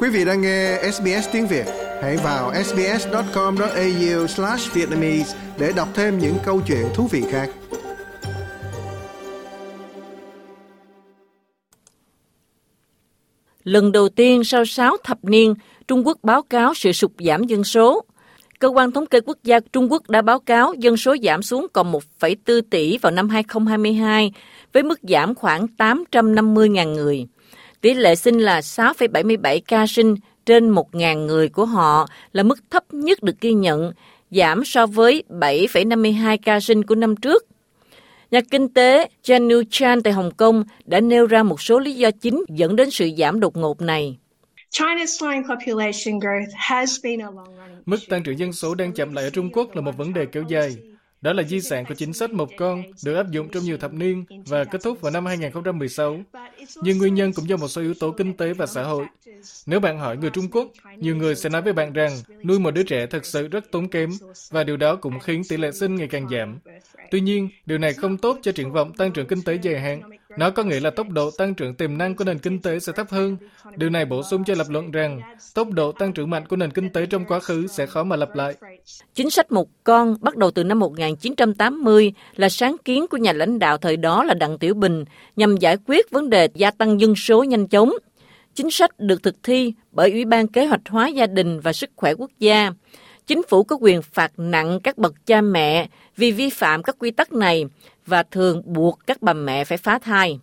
Quý vị đang nghe SBS tiếng Việt, hãy vào sbs.com.au/vietnamese để đọc thêm những câu chuyện thú vị khác. Lần đầu tiên sau 6 thập niên, Trung Quốc báo cáo sự sụt giảm dân số. Cơ quan thống kê quốc gia Trung Quốc đã báo cáo dân số giảm xuống còn 1,4 tỷ vào năm 2022, với mức giảm khoảng 850.000 người. Tỷ lệ sinh là 6,77 ca sinh trên 1.000 người của họ là mức thấp nhất được ghi nhận, giảm so với 7,52 ca sinh của năm trước. Nhà kinh tế Janu Chan tại Hồng Kông đã nêu ra một số lý do chính dẫn đến sự giảm đột ngột này. Mức tăng trưởng dân số đang chậm lại ở Trung Quốc là một vấn đề kéo dài. Đó là di sản của chính sách một con được áp dụng trong nhiều thập niên và kết thúc vào năm 2016. Nhưng nguyên nhân cũng do một số yếu tố kinh tế và xã hội. Nếu bạn hỏi người Trung Quốc, nhiều người sẽ nói với bạn rằng nuôi một đứa trẻ thật sự rất tốn kém và điều đó cũng khiến tỷ lệ sinh ngày càng giảm. Tuy nhiên, điều này không tốt cho triển vọng tăng trưởng kinh tế dài hạn. Nó có nghĩa là tốc độ tăng trưởng tiềm năng của nền kinh tế sẽ thấp hơn. Điều này bổ sung cho lập luận rằng tốc độ tăng trưởng mạnh của nền kinh tế trong quá khứ sẽ khó mà lặp lại. Chính sách một con bắt đầu từ năm 1980 là sáng kiến của nhà lãnh đạo thời đó là Đặng Tiểu Bình nhằm giải quyết vấn đề gia tăng dân số nhanh chóng. Chính sách được thực thi bởi Ủy ban Kế hoạch hóa gia đình và sức khỏe quốc gia chính phủ có quyền phạt nặng các bậc cha mẹ vì vi phạm các quy tắc này và thường buộc các bà mẹ phải phá thai.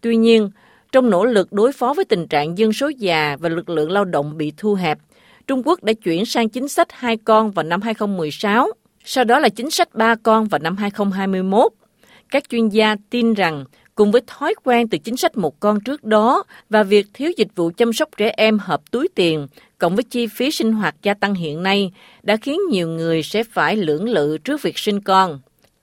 Tuy nhiên, trong nỗ lực đối phó với tình trạng dân số già và lực lượng lao động bị thu hẹp, Trung Quốc đã chuyển sang chính sách hai con vào năm 2016, sau đó là chính sách ba con vào năm 2021. Các chuyên gia tin rằng cùng với thói quen từ chính sách một con trước đó và việc thiếu dịch vụ chăm sóc trẻ em hợp túi tiền, cộng với chi phí sinh hoạt gia tăng hiện nay, đã khiến nhiều người sẽ phải lưỡng lự trước việc sinh con.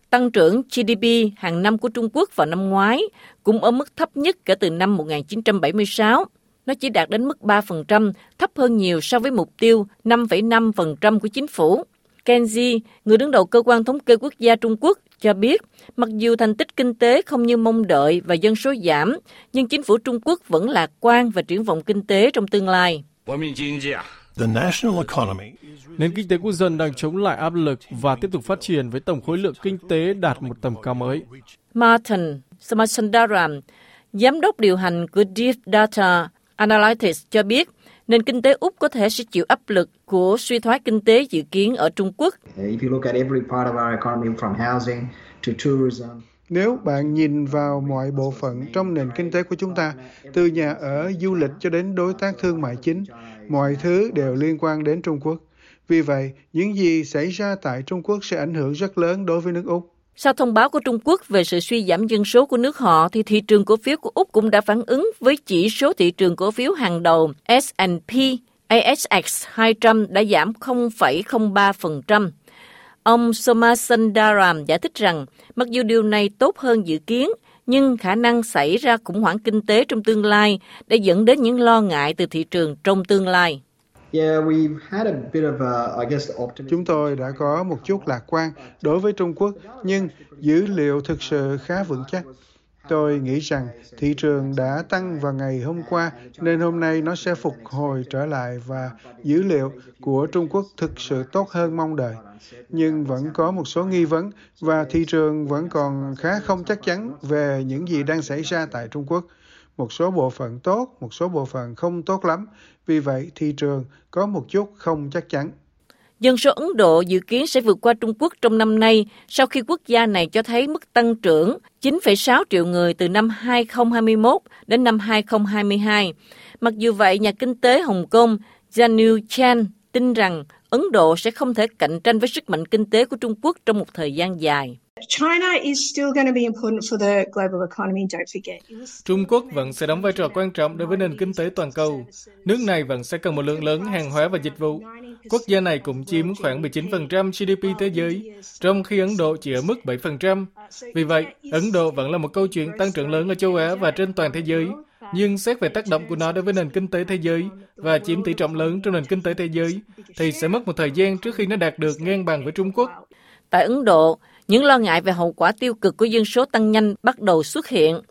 Tăng trưởng GDP hàng năm của Trung Quốc vào năm ngoái cũng ở mức thấp nhất kể từ năm 1976. Nó chỉ đạt đến mức 3%, thấp hơn nhiều so với mục tiêu 5,5% của chính phủ. Kenji, người đứng đầu cơ quan thống kê quốc gia Trung Quốc, cho biết, mặc dù thành tích kinh tế không như mong đợi và dân số giảm, nhưng chính phủ Trung Quốc vẫn lạc quan và triển vọng kinh tế trong tương lai. Nền kinh tế quốc dân đang chống lại áp lực và tiếp tục phát triển với tổng khối lượng kinh tế đạt một tầm cao mới. Martin Samasundaram, giám đốc điều hành của Deep Data Analytics cho biết, nền kinh tế Úc có thể sẽ chịu áp lực của suy thoái kinh tế dự kiến ở Trung Quốc. Nếu bạn nhìn vào mọi bộ phận trong nền kinh tế của chúng ta, từ nhà ở, du lịch cho đến đối tác thương mại chính, mọi thứ đều liên quan đến Trung Quốc. Vì vậy, những gì xảy ra tại Trung Quốc sẽ ảnh hưởng rất lớn đối với nước Úc. Sau thông báo của Trung Quốc về sự suy giảm dân số của nước họ, thì thị trường cổ phiếu của Úc cũng đã phản ứng với chỉ số thị trường cổ phiếu hàng đầu S&P ASX 200 đã giảm 0,03%. Ông Somasundaram giải thích rằng, mặc dù điều này tốt hơn dự kiến, nhưng khả năng xảy ra khủng hoảng kinh tế trong tương lai đã dẫn đến những lo ngại từ thị trường trong tương lai. Chúng tôi đã có một chút lạc quan đối với Trung Quốc, nhưng dữ liệu thực sự khá vững chắc. Tôi nghĩ rằng thị trường đã tăng vào ngày hôm qua nên hôm nay nó sẽ phục hồi trở lại và dữ liệu của Trung Quốc thực sự tốt hơn mong đợi. Nhưng vẫn có một số nghi vấn và thị trường vẫn còn khá không chắc chắn về những gì đang xảy ra tại Trung Quốc. Một số bộ phận tốt, một số bộ phận không tốt lắm. Vì vậy, thị trường có một chút không chắc chắn. Dân số Ấn Độ dự kiến sẽ vượt qua Trung Quốc trong năm nay sau khi quốc gia này cho thấy mức tăng trưởng 9,6 triệu người từ năm 2021 đến năm 2022. Mặc dù vậy, nhà kinh tế Hồng Kông Janu Chan tin rằng Ấn Độ sẽ không thể cạnh tranh với sức mạnh kinh tế của Trung Quốc trong một thời gian dài. Trung Quốc vẫn sẽ đóng vai trò quan trọng đối với nền kinh tế toàn cầu. Nước này vẫn sẽ cần một lượng lớn hàng hóa và dịch vụ. Quốc gia này cũng chiếm khoảng 19% GDP thế giới, trong khi Ấn Độ chỉ ở mức 7%. Vì vậy, Ấn Độ vẫn là một câu chuyện tăng trưởng lớn ở châu Á và trên toàn thế giới. Nhưng xét về tác động của nó đối với nền kinh tế thế giới và chiếm tỷ trọng lớn trong nền kinh tế thế giới, thì sẽ mất một thời gian trước khi nó đạt được ngang bằng với Trung Quốc. Tại Ấn Độ, những lo ngại về hậu quả tiêu cực của dân số tăng nhanh bắt đầu xuất hiện.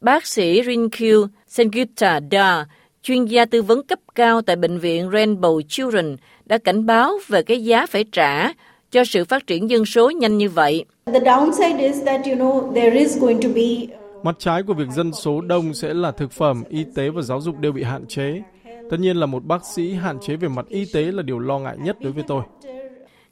Bác sĩ Rinkyu Sengupta Da, chuyên gia tư vấn cấp cao tại bệnh viện Rainbow Children đã cảnh báo về cái giá phải trả cho sự phát triển dân số nhanh như vậy. Mặt trái của việc dân số đông sẽ là thực phẩm, y tế và giáo dục đều bị hạn chế. Tất nhiên là một bác sĩ hạn chế về mặt y tế là điều lo ngại nhất đối với tôi.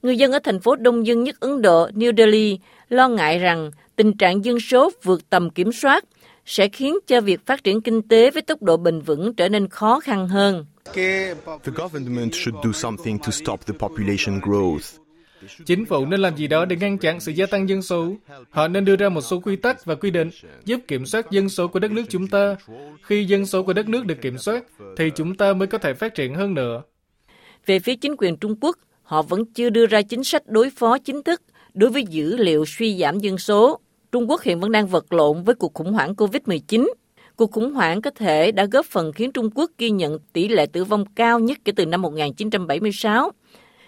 Người dân ở thành phố đông dân nhất Ấn Độ, New Delhi, lo ngại rằng tình trạng dân số vượt tầm kiểm soát sẽ khiến cho việc phát triển kinh tế với tốc độ bền vững trở nên khó khăn hơn. Chính phủ nên làm gì đó để ngăn chặn sự gia tăng dân số. Họ nên đưa ra một số quy tắc và quy định giúp kiểm soát dân số của đất nước chúng ta. Khi dân số của đất nước được kiểm soát, thì chúng ta mới có thể phát triển hơn nữa. Về phía chính quyền Trung Quốc, họ vẫn chưa đưa ra chính sách đối phó chính thức đối với dữ liệu suy giảm dân số. Trung Quốc hiện vẫn đang vật lộn với cuộc khủng hoảng COVID-19. Cuộc khủng hoảng có thể đã góp phần khiến Trung Quốc ghi nhận tỷ lệ tử vong cao nhất kể từ năm 1976.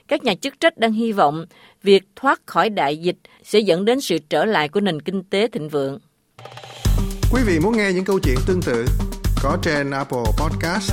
Các nhà chức trách đang hy vọng việc thoát khỏi đại dịch sẽ dẫn đến sự trở lại của nền kinh tế thịnh vượng. Quý vị muốn nghe những câu chuyện tương tự có trên Apple Podcast,